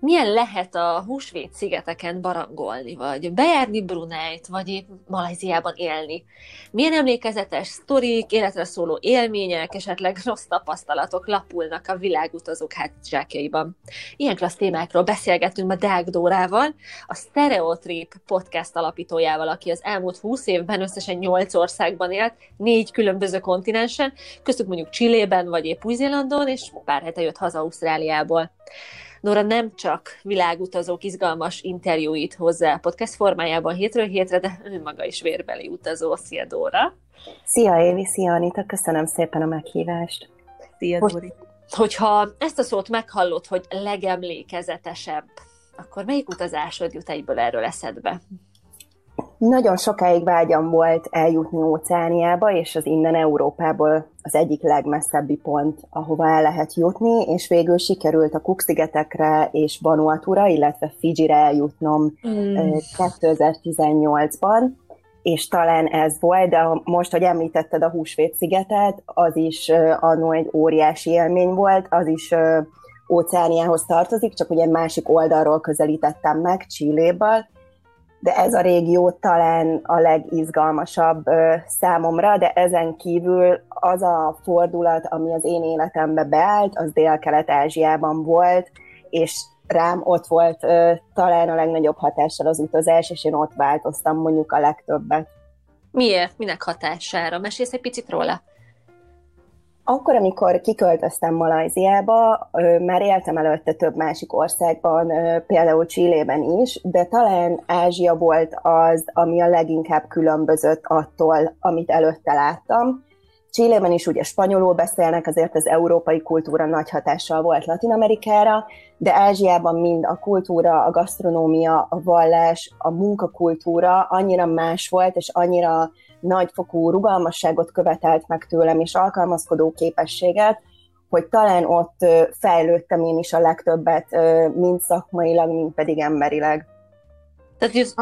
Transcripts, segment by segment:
milyen lehet a húsvét szigeteken barangolni, vagy bejárni Bruneit, vagy épp Malajziában élni. Milyen emlékezetes sztorik, életre szóló élmények, esetleg rossz tapasztalatok lapulnak a világutazók hátizsákjaiban. Ilyen klassz témákról beszélgetünk ma Deák Dórával, a Stereotrip podcast alapítójával, aki az elmúlt 20 évben összesen 8 országban élt, négy különböző kontinensen, köztük mondjuk Csillében, vagy épp Új-Zélandon, és pár hete jött haza Ausztráliából. Nora nem csak világutazók izgalmas interjúit hozzá a podcast formájában hétről hétre, de ő maga is vérbeli utazó. Szia, Dóra! Szia, Évi! Szia, Anita! Köszönöm szépen a meghívást! Szia, Dóri! Hogyha ezt a szót meghallod, hogy legemlékezetesebb, akkor melyik utazásod jut egyből erről eszedbe? Nagyon sokáig vágyam volt eljutni Óceániába, és az innen Európából az egyik legmesszebbi pont, ahova el lehet jutni, és végül sikerült a Cook-szigetekre és Vanuatura, illetve Fiji-re eljutnom mm. 2018-ban, és talán ez volt, de most, hogy említetted a Húsvét szigetet, az is annó egy óriási élmény volt, az is Óceániához tartozik, csak ugye másik oldalról közelítettem meg, Csilléből, de ez a régió talán a legizgalmasabb számomra, de ezen kívül az a fordulat, ami az én életembe beállt, az Dél-Kelet-Ázsiában volt, és rám ott volt talán a legnagyobb hatással az utazás, és én ott változtam mondjuk a legtöbbet. Miért? Minek hatására? Mesélsz egy picit róla? Akkor, amikor kiköltöztem Malajziába, már éltem előtte több másik országban, például Csillében is, de talán Ázsia volt az, ami a leginkább különbözött attól, amit előtte láttam. Csillében is ugye spanyolul beszélnek, azért az európai kultúra nagy hatással volt Latin Amerikára, de Ázsiában mind a kultúra, a gasztronómia, a vallás, a munkakultúra annyira más volt, és annyira nagyfokú rugalmasságot követelt meg tőlem, és alkalmazkodó képességet, hogy talán ott fejlődtem én is a legtöbbet, mind szakmailag, mind pedig emberileg. Tehát just,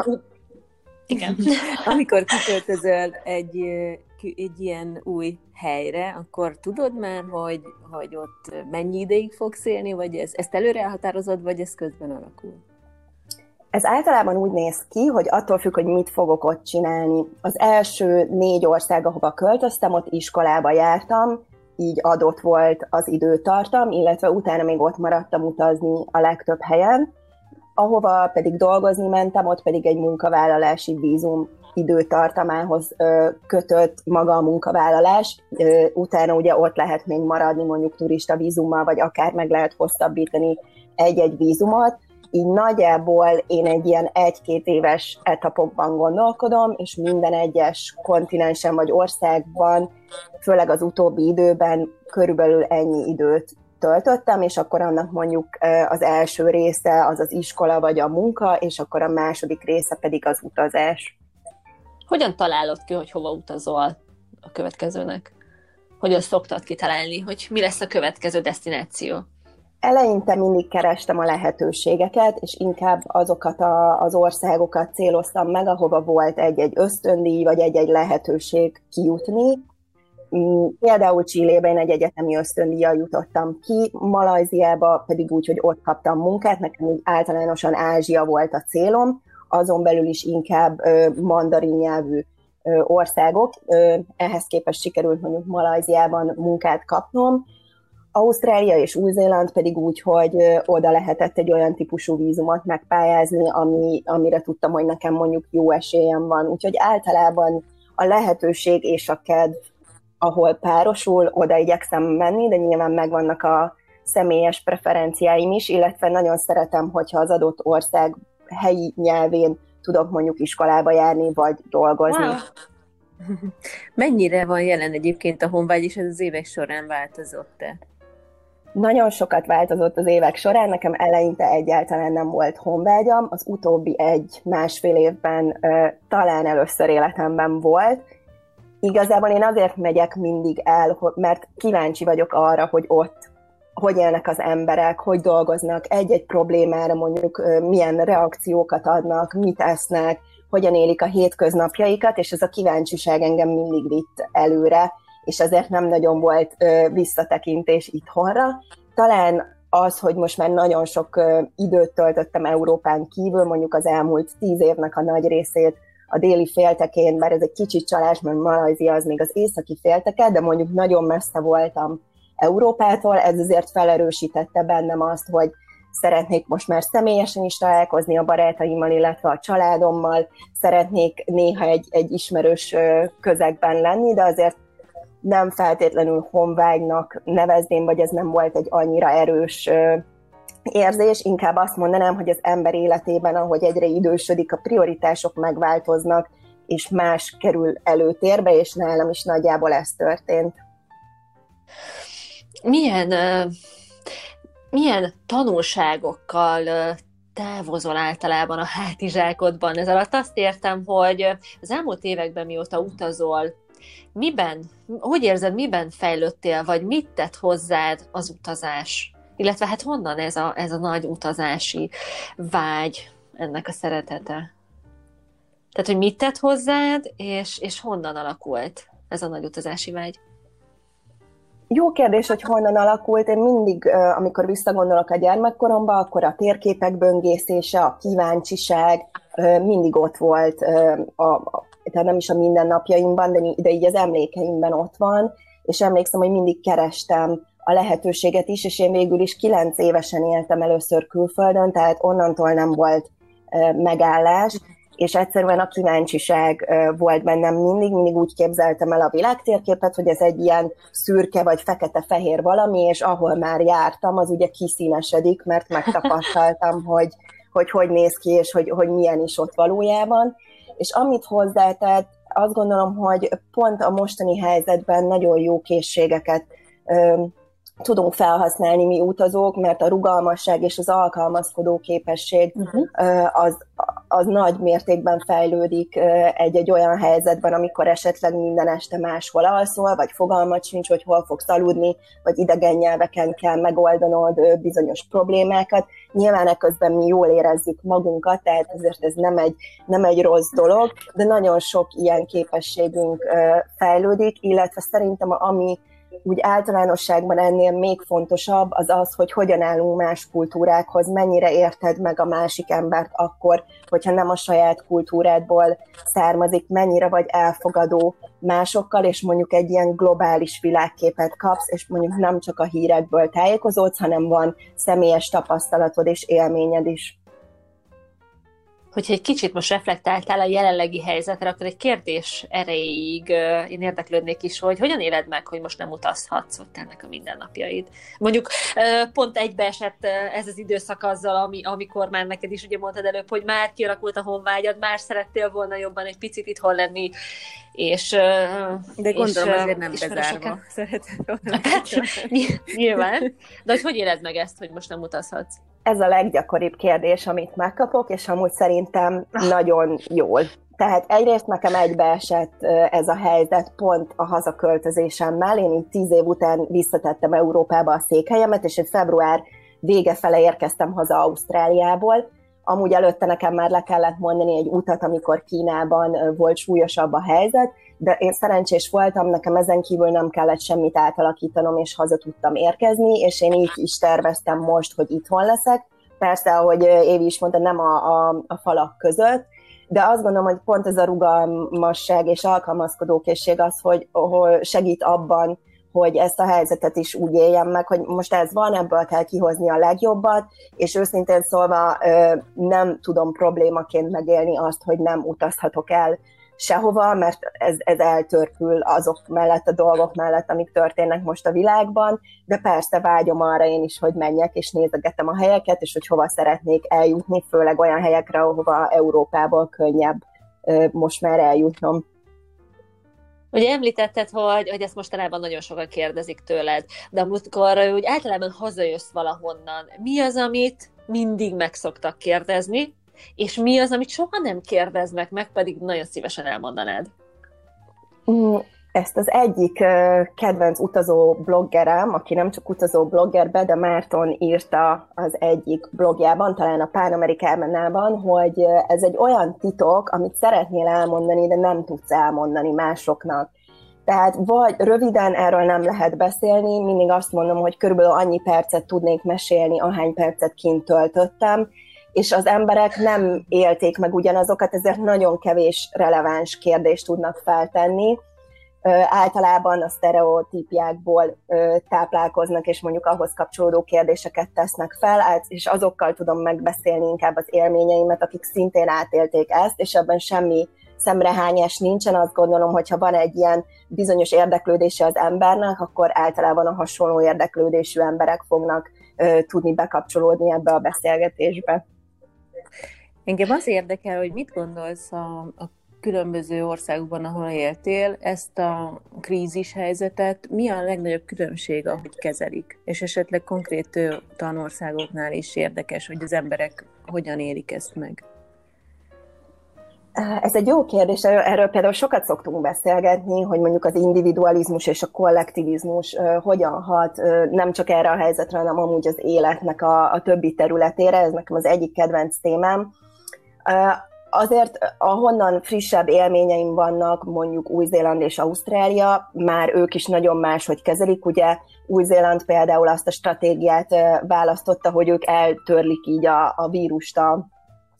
igen. Amikor kiköltözöl egy, egy ilyen új helyre, akkor tudod már, hogy, hogy ott mennyi ideig fogsz élni, vagy ez, ezt előre elhatározod, vagy ez közben alakul? Ez általában úgy néz ki, hogy attól függ, hogy mit fogok ott csinálni. Az első négy ország, ahova költöztem, ott iskolába jártam, így adott volt az időtartam, illetve utána még ott maradtam utazni a legtöbb helyen. Ahova pedig dolgozni mentem, ott pedig egy munkavállalási vízum időtartamához kötött maga a munkavállalás. Utána ugye ott lehet még maradni mondjuk turista vízummal, vagy akár meg lehet hosszabbítani egy-egy vízumot így nagyjából én egy ilyen egy-két éves etapokban gondolkodom, és minden egyes kontinensen vagy országban, főleg az utóbbi időben körülbelül ennyi időt töltöttem, és akkor annak mondjuk az első része az az iskola vagy a munka, és akkor a második része pedig az utazás. Hogyan találod ki, hogy hova utazol a következőnek? Hogyan szoktad kitalálni, hogy mi lesz a következő destináció? Eleinte mindig kerestem a lehetőségeket, és inkább azokat a, az országokat céloztam meg, ahova volt egy-egy ösztöndíj, vagy egy-egy lehetőség kijutni. Mm, például Csillében én egy egyetemi ösztöndíjjal jutottam ki, Malajziába pedig úgy, hogy ott kaptam munkát, nekem így általánosan Ázsia volt a célom, azon belül is inkább mandarin nyelvű országok. Ehhez képest sikerült mondjuk Malajziában munkát kapnom, Ausztrália és Új-Zéland pedig úgy, hogy oda lehetett egy olyan típusú vízumot megpályázni, ami, amire tudtam, hogy nekem mondjuk jó esélyem van. Úgyhogy általában a lehetőség és a kedv, ahol párosul, oda igyekszem menni, de nyilván megvannak a személyes preferenciáim is, illetve nagyon szeretem, hogyha az adott ország helyi nyelvén tudok mondjuk iskolába járni, vagy dolgozni. Wow. Mennyire van jelen egyébként a honvágy, és ez az évek során változott-e? Nagyon sokat változott az évek során, nekem eleinte egyáltalán nem volt honvágyam, az utóbbi egy-másfél évben uh, talán először életemben volt, igazából én azért megyek mindig el, mert kíváncsi vagyok arra, hogy ott hogy élnek az emberek, hogy dolgoznak, egy-egy problémára mondjuk milyen reakciókat adnak, mit esznek, hogyan élik a hétköznapjaikat, és ez a kíváncsiság engem mindig vitt előre, és ezért nem nagyon volt visszatekintés itthonra. Talán az, hogy most már nagyon sok időt töltöttem Európán kívül, mondjuk az elmúlt tíz évnek a nagy részét a déli féltekén, bár ez egy kicsit csalás, mert Malajzia az még az északi félteke, de mondjuk nagyon messze voltam Európától, ez azért felerősítette bennem azt, hogy szeretnék most már személyesen is találkozni a barátaimmal, illetve a családommal, szeretnék néha egy, egy ismerős közegben lenni, de azért nem feltétlenül honvágynak nevezném, vagy ez nem volt egy annyira erős érzés, inkább azt mondanám, hogy az ember életében, ahogy egyre idősödik, a prioritások megváltoznak, és más kerül előtérbe, és nálam is nagyjából ez történt. Milyen, milyen tanulságokkal távozol általában a hátizsákodban? Ez alatt azt értem, hogy az elmúlt években mióta utazol, miben, hogy érzed, miben fejlődtél, vagy mit tett hozzád az utazás? Illetve hát honnan ez a, ez a nagy utazási vágy, ennek a szeretete? Tehát, hogy mit tett hozzád, és, és honnan alakult ez a nagy utazási vágy? Jó kérdés, hogy honnan alakult. Én mindig, amikor visszagondolok a gyermekkoromba, akkor a térképek böngészése, a kíváncsiság mindig ott volt, a, tehát nem is a mindennapjaimban, de, de így az emlékeimben ott van, és emlékszem, hogy mindig kerestem a lehetőséget is, és én végül is kilenc évesen éltem először külföldön, tehát onnantól nem volt megállás, és egyszerűen a kíváncsiság volt bennem mindig, mindig úgy képzeltem el a világtérképet, hogy ez egy ilyen szürke vagy fekete-fehér valami, és ahol már jártam, az ugye kiszínesedik, mert megtapasztaltam, hogy hogy, hogy néz ki, és hogy, hogy milyen is ott valójában. És amit hozzátett, azt gondolom, hogy pont a mostani helyzetben nagyon jó készségeket tudunk felhasználni mi utazók, mert a rugalmasság és az alkalmazkodó képesség uh-huh. az, az nagy mértékben fejlődik egy-egy olyan helyzetben, amikor esetleg minden este máshol alszol, vagy fogalmat sincs, hogy hol fogsz aludni, vagy idegen nyelveken kell megoldanod bizonyos problémákat. Nyilván ekközben mi jól érezzük magunkat, tehát ezért ez nem egy, nem egy rossz dolog, de nagyon sok ilyen képességünk fejlődik, illetve szerintem ami úgy általánosságban ennél még fontosabb az az, hogy hogyan állunk más kultúrákhoz, mennyire érted meg a másik embert akkor, hogyha nem a saját kultúrádból származik, mennyire vagy elfogadó másokkal, és mondjuk egy ilyen globális világképet kapsz, és mondjuk nem csak a hírekből tájékozódsz, hanem van személyes tapasztalatod és élményed is hogyha egy kicsit most reflektáltál a jelenlegi helyzetre, akkor egy kérdés erejéig én érdeklődnék is, hogy hogyan éled meg, hogy most nem utazhatsz ott ennek a mindennapjaid. Mondjuk pont egybeesett ez az időszak azzal, ami, amikor már neked is ugye mondtad előbb, hogy már kialakult a honvágyad, már szerettél volna jobban egy picit itthon lenni, és... De gondolom és, azért nem bezárva szereted volna. Hát, nyilván. De hogy hogy éled meg ezt, hogy most nem utazhatsz? Ez a leggyakoribb kérdés, amit megkapok, és amúgy szerintem nagyon jól. Tehát egyrészt nekem egybeesett ez a helyzet pont a hazaköltözésemmel. Én így tíz év után visszatettem Európába a székhelyemet, és egy február vége fele érkeztem haza Ausztráliából. Amúgy előtte nekem már le kellett mondani egy utat, amikor Kínában volt súlyosabb a helyzet, de én szerencsés voltam, nekem ezen kívül nem kellett semmit átalakítanom, és haza tudtam érkezni, és én így is terveztem most, hogy itthon leszek. Persze, ahogy Évi is mondta, nem a, a, a falak között, de azt gondolom, hogy pont ez a rugalmasság és alkalmazkodókészség az, hogy, hogy segít abban, hogy ezt a helyzetet is úgy éljem meg, hogy most ez van, ebből kell kihozni a legjobbat, és őszintén szólva nem tudom problémaként megélni azt, hogy nem utazhatok el sehova, mert ez, ez eltörpül azok mellett, a dolgok mellett, amik történnek most a világban, de persze vágyom arra én is, hogy menjek, és nézegetem a helyeket, és hogy hova szeretnék eljutni, főleg olyan helyekre, ahova Európából könnyebb most már eljutnom. Ugye említetted, hogy, hogy ezt mostanában nagyon sokan kérdezik tőled, de amikor úgy általában hazajössz valahonnan, mi az, amit mindig meg szoktak kérdezni, és mi az, amit soha nem kérdeznek meg, pedig nagyon szívesen elmondanád? Mm, ezt az egyik kedvenc utazó bloggerem, aki nem csak utazó blogger, de Márton írta az egyik blogjában, talán a Pán Amerikában, hogy ez egy olyan titok, amit szeretnél elmondani, de nem tudsz elmondani másoknak. Tehát vagy röviden erről nem lehet beszélni, mindig azt mondom, hogy körülbelül annyi percet tudnék mesélni, ahány percet kint töltöttem, és az emberek nem élték meg ugyanazokat, ezért nagyon kevés releváns kérdést tudnak feltenni. Általában a sztereotípiákból táplálkoznak, és mondjuk ahhoz kapcsolódó kérdéseket tesznek fel, és azokkal tudom megbeszélni inkább az élményeimet, akik szintén átélték ezt, és ebben semmi szemrehányás nincsen, azt gondolom, hogy ha van egy ilyen bizonyos érdeklődése az embernek, akkor általában a hasonló érdeklődésű emberek fognak tudni bekapcsolódni ebbe a beszélgetésbe. Engem az érdekel, hogy mit gondolsz a, a különböző országokban, ahol éltél, ezt a krízis helyzetet, mi a legnagyobb különbség, ahogy kezelik? És esetleg konkrét tanországoknál is érdekes, hogy az emberek hogyan élik ezt meg? Ez egy jó kérdés, erről például sokat szoktunk beszélgetni, hogy mondjuk az individualizmus és a kollektivizmus hogyan hat nem csak erre a helyzetre, hanem amúgy az életnek a, a többi területére, ez nekem az egyik kedvenc témám. Azért, ahonnan frissebb élményeim vannak, mondjuk Új-Zéland és Ausztrália, már ők is nagyon máshogy kezelik. Ugye Új-Zéland például azt a stratégiát választotta, hogy ők eltörlik így a, a vírust a,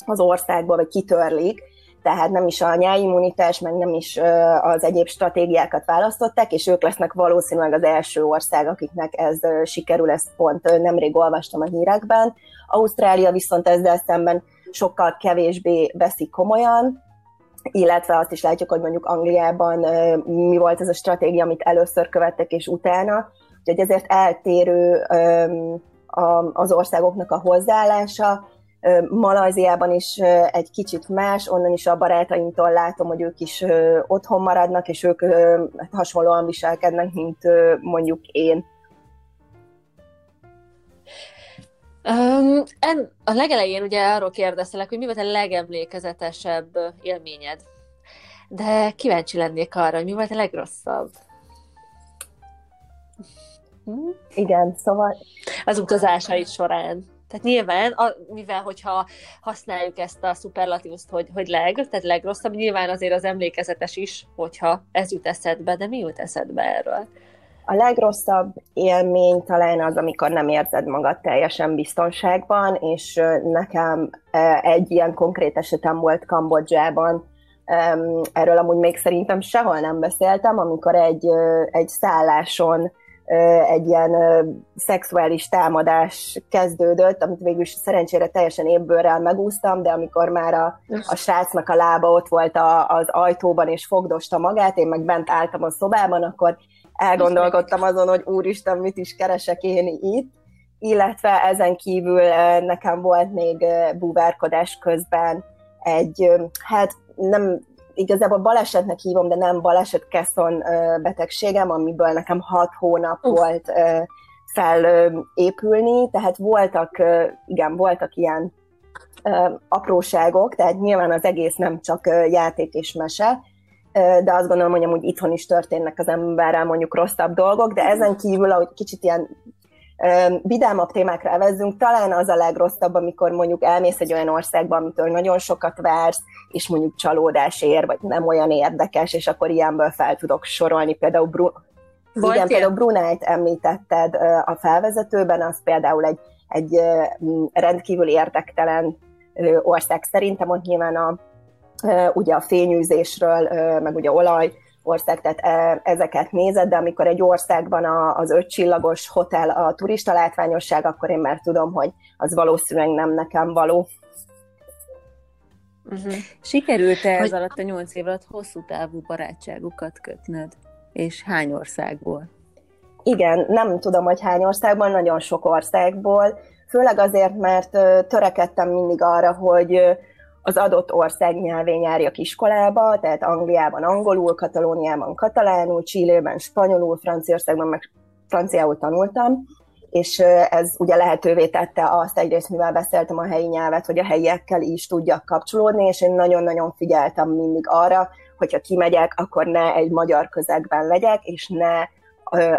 az országba, vagy kitörlik, tehát nem is a nyáimmunitás, meg nem is az egyéb stratégiákat választották, és ők lesznek valószínűleg az első ország, akiknek ez sikerül, ezt pont nemrég olvastam a hírekben. Ausztrália viszont ezzel szemben sokkal kevésbé veszik komolyan, illetve azt is látjuk, hogy mondjuk Angliában mi volt ez a stratégia, amit először követtek, és utána. Úgyhogy ezért eltérő az országoknak a hozzáállása. Malajziában is egy kicsit más, onnan is a barátaimtól látom, hogy ők is otthon maradnak, és ők hát hasonlóan viselkednek, mint mondjuk én. Um, en, a legelején ugye arról kérdeztelek, hogy mi volt a legemlékezetesebb élményed. De kíváncsi lennék arra, hogy mi volt a legrosszabb. Hm? Igen, szóval... Az utazásait során. Tehát nyilván, a, mivel hogyha használjuk ezt a szuperlatívust, hogy, hogy leg, tehát legrosszabb, nyilván azért az emlékezetes is, hogyha ez jut eszedbe, de mi jut eszedbe erről? A legrosszabb élmény talán az, amikor nem érzed magad teljesen biztonságban, és nekem egy ilyen konkrét esetem volt Kambodzsában, erről amúgy még szerintem sehol nem beszéltem, amikor egy, egy szálláson egy ilyen szexuális támadás kezdődött, amit végül is szerencsére teljesen évbőrrel megúsztam, de amikor már a, a srácnak a lába ott volt a, az ajtóban és fogdosta magát, én meg bent álltam a szobában, akkor elgondolkodtam azon, hogy úristen, mit is keresek én itt, illetve ezen kívül nekem volt még búvárkodás közben egy, hát nem igazából balesetnek hívom, de nem baleset keszon betegségem, amiből nekem hat hónap uh. volt felépülni, tehát voltak, igen, voltak ilyen apróságok, tehát nyilván az egész nem csak játék és mese, de azt gondolom, hogy amúgy itthon is történnek az emberrel mondjuk rosszabb dolgok, de ezen kívül, ahogy kicsit ilyen vidámabb témákra evezzünk, talán az a legrosszabb, amikor mondjuk elmész egy olyan országba, amitől nagyon sokat vársz, és mondjuk csalódás ér, vagy nem olyan érdekes, és akkor ilyenből fel tudok sorolni. Például, Bru- igen, ilyen? például Bruneit említetted a felvezetőben, az például egy, egy rendkívül érdektelen ország. Szerintem ott nyilván a, ugye a fényűzésről, meg ugye olaj, ország, tehát ezeket nézed, de amikor egy országban az ötcsillagos hotel a turista látványosság, akkor én már tudom, hogy az valószínűleg nem nekem való. Uh-huh. Sikerült-e ez hogy... alatt a nyolc év alatt hosszú távú barátságokat kötnöd? És hány országból? Igen, nem tudom, hogy hány országból, nagyon sok országból. Főleg azért, mert törekedtem mindig arra, hogy az adott ország nyelvén járjak iskolába, tehát Angliában angolul, Katalóniában katalánul, Csillében spanyolul, Franciaországban meg franciául tanultam, és ez ugye lehetővé tette azt egyrészt, mivel beszéltem a helyi nyelvet, hogy a helyiekkel is tudjak kapcsolódni, és én nagyon-nagyon figyeltem mindig arra, hogyha kimegyek, akkor ne egy magyar közegben legyek, és ne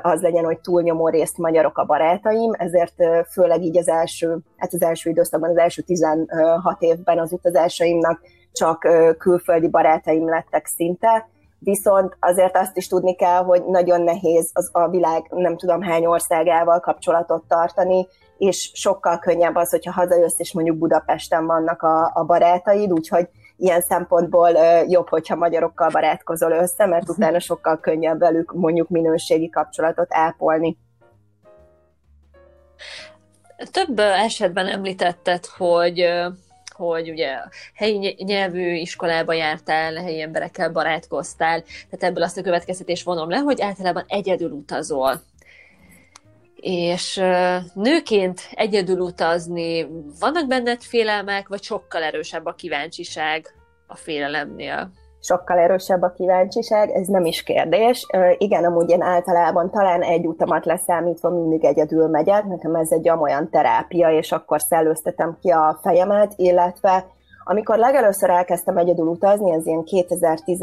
az legyen, hogy túlnyomó részt magyarok a barátaim, ezért főleg így az első, hát az első időszakban, az első 16 évben az utazásaimnak csak külföldi barátaim lettek szinte, viszont azért azt is tudni kell, hogy nagyon nehéz az a világ nem tudom hány országával kapcsolatot tartani, és sokkal könnyebb az, hogyha hazajössz, és mondjuk Budapesten vannak a, a barátaid, úgyhogy ilyen szempontból jobb, hogyha magyarokkal barátkozol össze, mert utána sokkal könnyebb velük mondjuk minőségi kapcsolatot ápolni. Több esetben említetted, hogy hogy ugye helyi nyelvű iskolába jártál, helyi emberekkel barátkoztál, tehát ebből azt a következtetés vonom le, hogy általában egyedül utazol. És nőként egyedül utazni, vannak benned félelmek, vagy sokkal erősebb a kíváncsiság a félelemnél? sokkal erősebb a kíváncsiság, ez nem is kérdés. Igen, amúgy én általában talán egy utamat leszámítva mindig egyedül megyek, nekem ez egy olyan terápia, és akkor szellőztetem ki a fejemet, illetve amikor legelőször elkezdtem egyedül utazni, ez ilyen 2010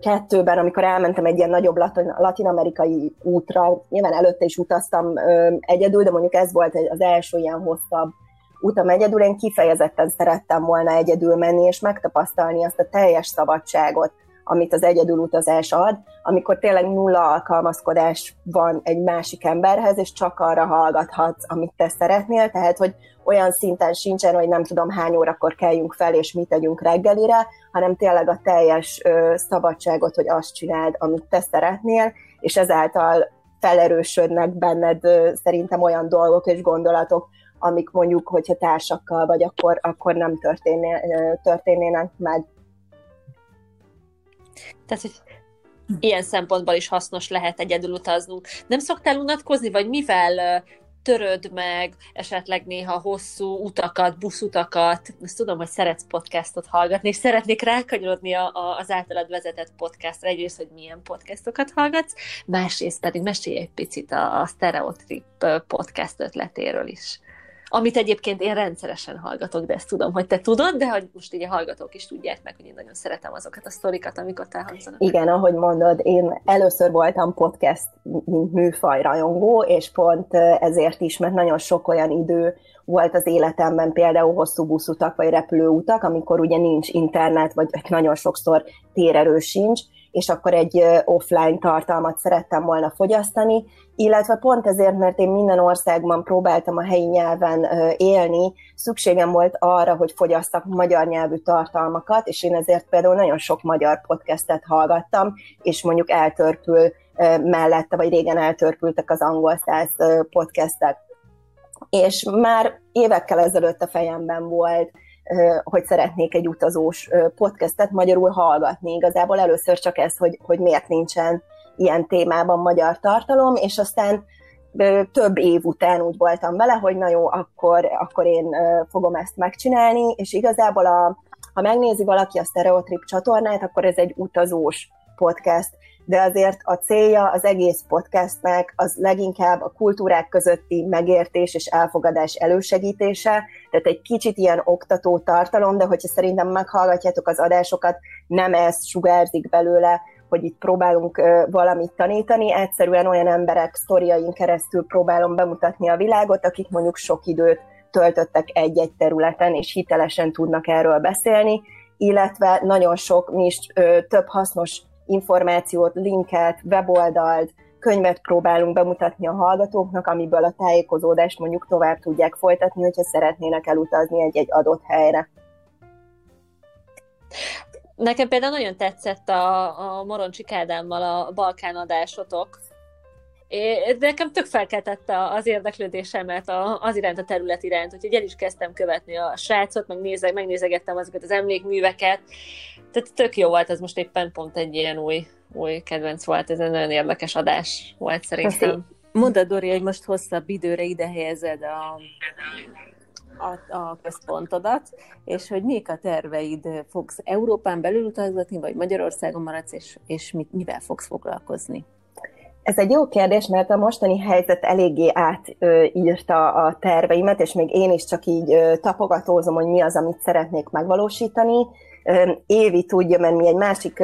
kettőben, amikor elmentem egy ilyen nagyobb latin-amerikai útra, nyilván előtte is utaztam egyedül, de mondjuk ez volt az első ilyen hosszabb utam egyedül, én kifejezetten szerettem volna egyedül menni, és megtapasztalni azt a teljes szabadságot, amit az egyedül utazás ad, amikor tényleg nulla alkalmazkodás van egy másik emberhez, és csak arra hallgathatsz, amit te szeretnél, tehát, hogy olyan szinten sincsen, hogy nem tudom hány órakor kelljünk fel, és mit tegyünk reggelire, hanem tényleg a teljes ö, szabadságot, hogy azt csináld, amit te szeretnél, és ezáltal felerősödnek benned ö, szerintem olyan dolgok és gondolatok, amik mondjuk, hogyha társakkal vagy, akkor, akkor nem történné, történnének meg. Tehát, hogy ilyen szempontból is hasznos lehet egyedül utaznunk. Nem szoktál unatkozni, vagy mivel töröd meg esetleg néha hosszú utakat, buszutakat. Ezt tudom, hogy szeretsz podcastot hallgatni, és szeretnék rákanyarodni a, az általad vezetett podcastra. Egyrészt, hogy milyen podcastokat hallgatsz, másrészt pedig mesélj egy picit a, a Stereotrip podcast ötletéről is amit egyébként én rendszeresen hallgatok, de ezt tudom, hogy te tudod, de hogy most így a hallgatók is tudják meg, hogy én nagyon szeretem azokat a sztorikat, amik ott elhangzanak. Igen, ahogy mondod, én először voltam podcast, mint műfaj rajongó, és pont ezért is, mert nagyon sok olyan idő volt az életemben, például hosszú buszutak vagy repülőutak, amikor ugye nincs internet, vagy nagyon sokszor térerő sincs, és akkor egy offline tartalmat szerettem volna fogyasztani, illetve pont ezért, mert én minden országban próbáltam a helyi nyelven élni, szükségem volt arra, hogy fogyasszak magyar nyelvű tartalmakat, és én ezért például nagyon sok magyar podcastet hallgattam, és mondjuk eltörpül mellette, vagy régen eltörpültek az angol száz podcastek. És már évekkel ezelőtt a fejemben volt, hogy szeretnék egy utazós podcastet magyarul hallgatni. Igazából először csak ez, hogy, hogy miért nincsen ilyen témában magyar tartalom, és aztán több év után úgy voltam vele, hogy na jó, akkor, akkor én fogom ezt megcsinálni, és igazából a, ha megnézi valaki a Stereotrip csatornát, akkor ez egy utazós podcast, de azért a célja az egész podcastnek az leginkább a kultúrák közötti megértés és elfogadás elősegítése, tehát egy kicsit ilyen oktató tartalom, de hogyha szerintem meghallgatjátok az adásokat, nem ez sugárzik belőle, hogy itt próbálunk valamit tanítani, egyszerűen olyan emberek sztoriain keresztül próbálom bemutatni a világot, akik mondjuk sok időt töltöttek egy-egy területen, és hitelesen tudnak erről beszélni, illetve nagyon sok, mi is ö, több hasznos információt, linket, weboldalt, könyvet próbálunk bemutatni a hallgatóknak, amiből a tájékozódást mondjuk tovább tudják folytatni, hogyha szeretnének elutazni egy-egy adott helyre. Nekem például nagyon tetszett a, a Moroncsi Kádámmal a Balkán adásotok. É, nekem tök felkeltette az érdeklődésemet az iránt, a terület iránt, úgyhogy el is kezdtem követni a srácot, meg nézeg, megnézegettem azokat az emlékműveket. Tehát tök jó volt, ez most éppen pont egy ilyen új, új kedvenc volt, ez egy nagyon érdekes adás volt szerintem. Mondd a Dori, hogy most hosszabb időre ide helyezed a a, a központodat, és hogy mik a terveid, fogsz Európán belül utazgatni, vagy Magyarországon maradsz, és, és mit, mivel fogsz foglalkozni? Ez egy jó kérdés, mert a mostani helyzet eléggé átírta a terveimet, és még én is csak így tapogatózom, hogy mi az, amit szeretnék megvalósítani. Évi tudja, mert mi egy másik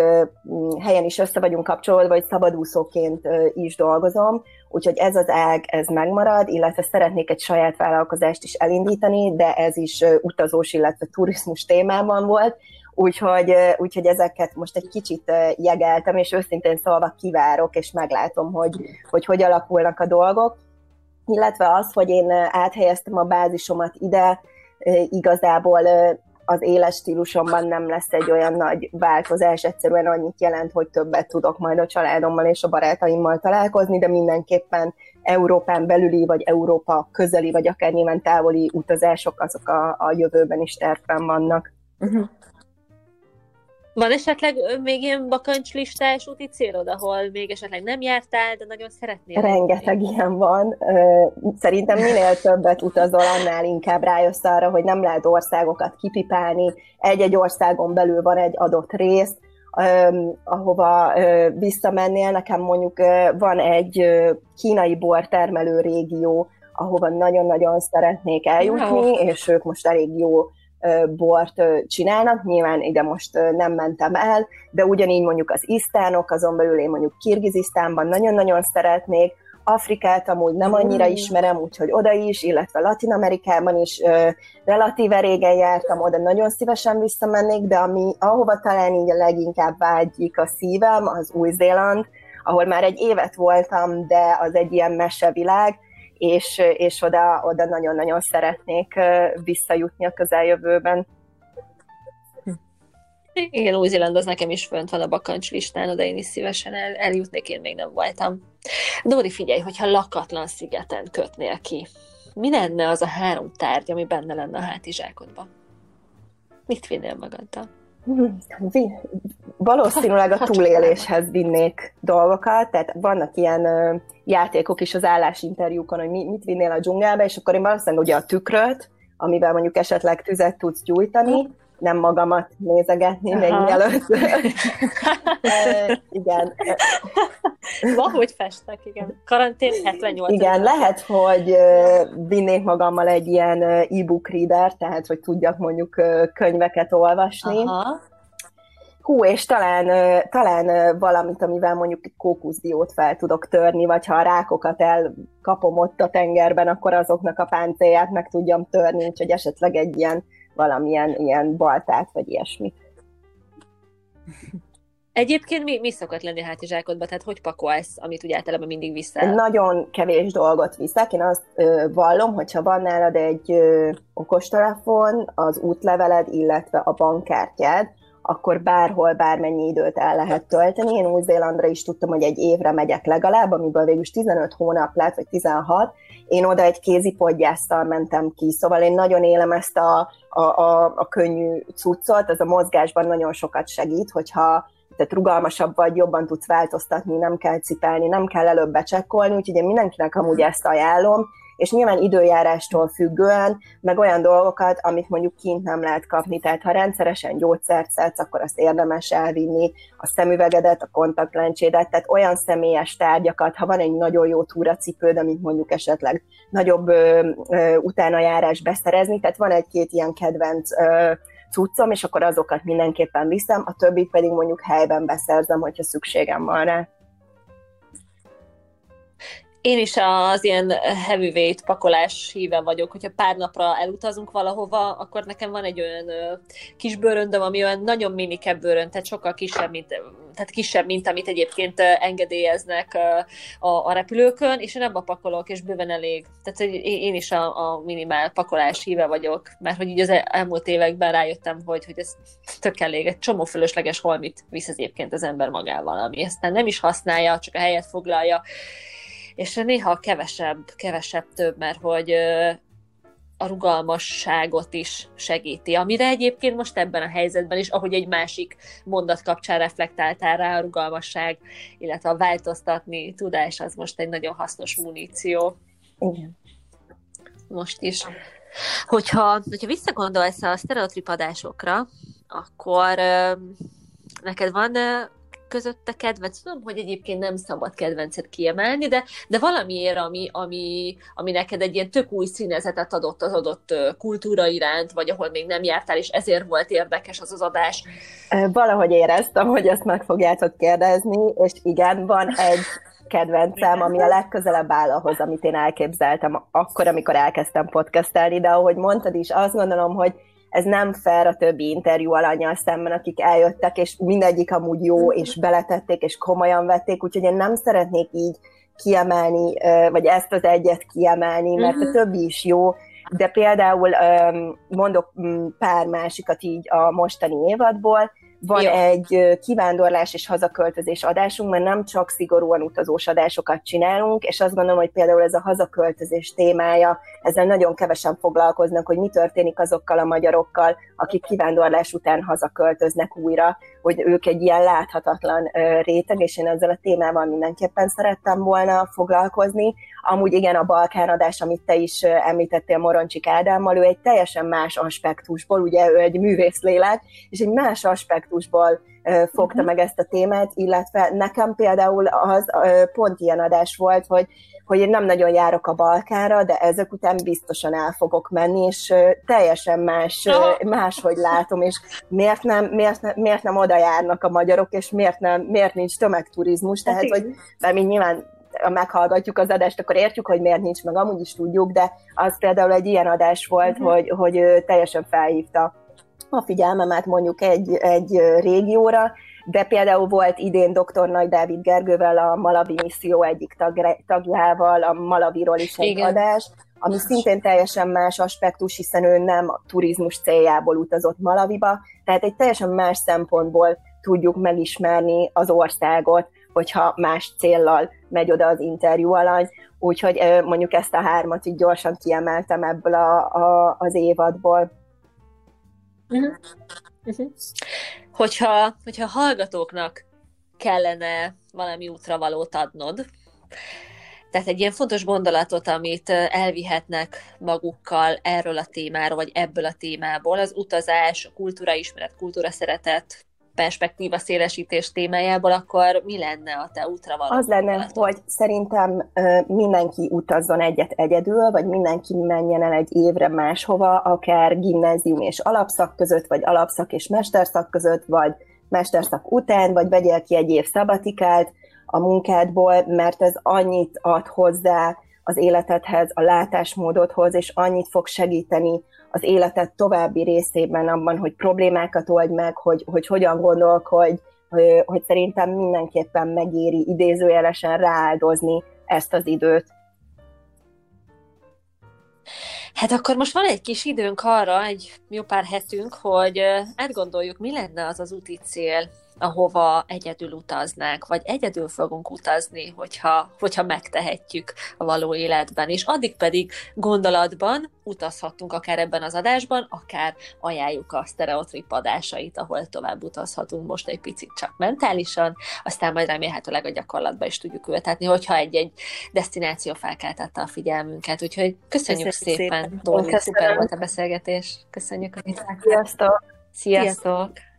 helyen is össze vagyunk kapcsolódva, vagy szabadúszóként is dolgozom, úgyhogy ez az ág, ez megmarad, illetve szeretnék egy saját vállalkozást is elindítani, de ez is utazós, illetve turizmus témában volt, úgyhogy, úgyhogy ezeket most egy kicsit jegeltem, és őszintén szólva kivárok, és meglátom, hogy hogy, hogy alakulnak a dolgok, illetve az, hogy én áthelyeztem a bázisomat ide, igazából az éles stílusomban nem lesz egy olyan nagy változás, egyszerűen annyit jelent, hogy többet tudok majd a családommal és a barátaimmal találkozni, de mindenképpen Európán belüli, vagy Európa közeli, vagy akár nyilván távoli utazások azok a, a jövőben is tervben vannak. Uh-huh. Van esetleg még ilyen bakancslistás úti célod, ahol még esetleg nem jártál, de nagyon szeretnél? Rengeteg lenni. ilyen van. Szerintem minél többet utazol, annál inkább rájössz arra, hogy nem lehet országokat kipipálni. Egy-egy országon belül van egy adott rész, ahova visszamennél. Nekem mondjuk van egy kínai bortermelő régió, ahova nagyon-nagyon szeretnék eljutni, és ők most elég jó bort csinálnak, nyilván ide most nem mentem el, de ugyanígy mondjuk az isztánok, azon belül én mondjuk Kirgizisztánban nagyon-nagyon szeretnék, Afrikát amúgy nem annyira mm. ismerem, úgyhogy oda is, illetve Latin Amerikában is ö, relatíve régen jártam, oda nagyon szívesen visszamennék, de ami, ahova talán így a leginkább vágyik a szívem, az Új-Zéland, ahol már egy évet voltam, de az egy ilyen mesevilág, és, és oda, oda nagyon-nagyon szeretnék visszajutni a közeljövőben. Igen, Új-Zéland az nekem is fönt van a bakancs listán, de én is szívesen el, eljutnék, én még nem voltam. Dóri, figyelj, hogyha lakatlan szigeten kötnél ki, mi lenne az a három tárgy, ami benne lenne a hátizsákodban? Mit vinnél magaddal? Valószínűleg a túléléshez vinnék dolgokat, tehát vannak ilyen ö, játékok is az állásinterjúkon, hogy mit vinnél a dzsungelbe, és akkor én valószínűleg ugye a tükröt, amivel mondjuk esetleg tüzet tudsz gyújtani, nem magamat nézegetni Aha. még mielőtt. e, igen. Valahogy festek, igen. Karantén 78. Igen, lehet, hogy vinnék magammal egy ilyen e-book reader, tehát hogy tudjak mondjuk könyveket olvasni. Aha. Hú, és talán, talán valamit, amivel mondjuk egy kókuszdiót fel tudok törni, vagy ha a rákokat elkapom ott a tengerben, akkor azoknak a páncélját meg tudjam törni, úgyhogy esetleg egy ilyen valamilyen ilyen baltát, vagy ilyesmi. Egyébként mi, mi szokott lenni a hátizsákodban? Tehát hogy pakolsz, amit ugye általában mindig viszel? Nagyon kevés dolgot viszek. Én azt ö, vallom, hogyha van nálad egy ö, okostelefon, az útleveled, illetve a bankkártyád, akkor bárhol, bármennyi időt el lehet tölteni. Én Új-Zélandra is tudtam, hogy egy évre megyek legalább, amiből végül 15 hónap lett, vagy 16. Én oda egy kézipodgyásztal mentem ki, szóval én nagyon élem ezt a, a, a, a könnyű cuccot, ez a mozgásban nagyon sokat segít, hogyha tehát rugalmasabb vagy, jobban tudsz változtatni, nem kell cipelni, nem kell előbb becsekkolni, úgyhogy én mindenkinek amúgy ezt ajánlom, és nyilván időjárástól függően, meg olyan dolgokat, amit mondjuk kint nem lehet kapni, tehát ha rendszeresen gyógyszert szedsz, akkor azt érdemes elvinni, a szemüvegedet, a kontaktlencsédet, tehát olyan személyes tárgyakat, ha van egy nagyon jó túracipőd, amit mondjuk esetleg nagyobb ö, ö, utánajárás beszerezni, tehát van egy-két ilyen kedvenc ö, cuccom, és akkor azokat mindenképpen viszem, a többit pedig mondjuk helyben beszerzem, hogyha szükségem van rá. Én is az ilyen heavyweight pakolás híve vagyok, hogyha pár napra elutazunk valahova, akkor nekem van egy olyan kis bőröndöm, ami olyan nagyon minikebb bőrönd, tehát sokkal kisebb, mint, tehát kisebb, mint amit egyébként engedélyeznek a, a repülőkön, és én abba pakolok, és bőven elég. Tehát én is a, a minimál pakolás híve vagyok, mert hogy így az elmúlt években rájöttem, hogy, hogy ez tök elég, egy csomó fölösleges holmit visz az egyébként az ember magával, ami aztán nem is használja, csak a helyet foglalja, és néha kevesebb, kevesebb több, mert hogy a rugalmasságot is segíti, amire egyébként most ebben a helyzetben is, ahogy egy másik mondat kapcsán reflektáltál rá, a rugalmasság, illetve a változtatni tudás, az most egy nagyon hasznos muníció. Igen. Most is. Hogyha, hogyha visszagondolsz a sztereotripadásokra, akkor neked van között a kedvenc? Tudom, hogy egyébként nem szabad kedvencet kiemelni, de, de valamiért, ami, ami, ami neked egy ilyen tök új színezetet adott az adott kultúra iránt, vagy ahol még nem jártál, és ezért volt érdekes az az adás. Valahogy éreztem, hogy ezt meg fogjátok kérdezni, és igen, van egy kedvencem, ami a legközelebb áll ahhoz, amit én elképzeltem akkor, amikor elkezdtem podcastelni, de ahogy mondtad is, azt gondolom, hogy ez nem fair a többi interjú alanyjal szemben, akik eljöttek, és mindegyik amúgy jó, és beletették, és komolyan vették, úgyhogy én nem szeretnék így kiemelni, vagy ezt az egyet kiemelni, mert a mhm. többi is jó, de például mondok mm, pár másikat így a mostani évadból, van Jó. egy kivándorlás és hazaköltözés adásunk, mert nem csak szigorúan utazós adásokat csinálunk, és azt gondolom, hogy például ez a hazaköltözés témája, ezzel nagyon kevesen foglalkoznak, hogy mi történik azokkal a magyarokkal, akik kivándorlás után hazaköltöznek újra, hogy ők egy ilyen láthatatlan réteg, és én ezzel a témával mindenképpen szerettem volna foglalkozni. Amúgy igen, a Balkán adás, amit te is említettél Moroncsik Ádámmal, ő egy teljesen más aspektusból, ugye ő egy művészlélek, és egy más aspektusból fogta uh-huh. meg ezt a témát, illetve nekem például az pont ilyen adás volt, hogy hogy én nem nagyon járok a Balkánra, de ezek után biztosan el fogok menni, és teljesen más, máshogy látom, és miért nem, miért, nem, miért nem oda járnak a magyarok, és miért, nem, miért nincs tömegturizmus, tehát, hát hogy, mert mi nyilván meghallgatjuk az adást, akkor értjük, hogy miért nincs, meg amúgy is tudjuk, de az például egy ilyen adás volt, uh-huh. hogy, hogy teljesen felhívta a figyelmemet mondjuk egy, egy régióra, de például volt idén dr. Nagy Dávid Gergővel, a Malavi misszió egyik tag, tagjával, a Malaviról is egy Igen. adás, ami szintén teljesen más aspektus, hiszen ő nem a turizmus céljából utazott Malaviba, tehát egy teljesen más szempontból tudjuk megismerni az országot, hogyha más céllal megy oda az interjú alany. Úgyhogy mondjuk ezt a hármat így gyorsan kiemeltem ebből a, a, az évadból. Uh-huh. Uh-huh hogyha, hogyha hallgatóknak kellene valami útravalót adnod, tehát egy ilyen fontos gondolatot, amit elvihetnek magukkal erről a témáról, vagy ebből a témából, az utazás, kultúra ismeret, kultúra szeretet, perspektíva szélesítés témájából, akkor mi lenne a te útravaló? Az lenne, gondolatot? hogy szerintem mindenki utazzon egyet egyedül, vagy mindenki menjen el egy évre máshova, akár gimnázium és alapszak között, vagy alapszak és mesterszak között, vagy mesterszak után, vagy vegyél ki egy év szabatikát a munkádból, mert ez annyit ad hozzá az életedhez, a látásmódodhoz, és annyit fog segíteni az életed további részében abban, hogy problémákat old meg, hogy, hogy hogyan gondolkodj, hogy, hogy szerintem mindenképpen megéri idézőjelesen rááldozni ezt az időt. Hát akkor most van egy kis időnk arra, egy jó pár hetünk, hogy átgondoljuk, mi lenne az az úti cél, ahova egyedül utaznánk, vagy egyedül fogunk utazni, hogyha, hogyha megtehetjük a való életben. És addig pedig gondolatban utazhatunk akár ebben az adásban, akár ajánljuk a sztereotrip adásait, ahol tovább utazhatunk most egy picit csak mentálisan, aztán majd remélhetőleg a gyakorlatban is tudjuk ültetni, hogyha egy-egy destináció felkeltette a figyelmünket. Úgyhogy köszönjük, köszönjük szépen, szépen. Dóri, szuper volt a beszélgetés. Köszönjük, itt Sziasztok! Sziasztok! Sziasztok.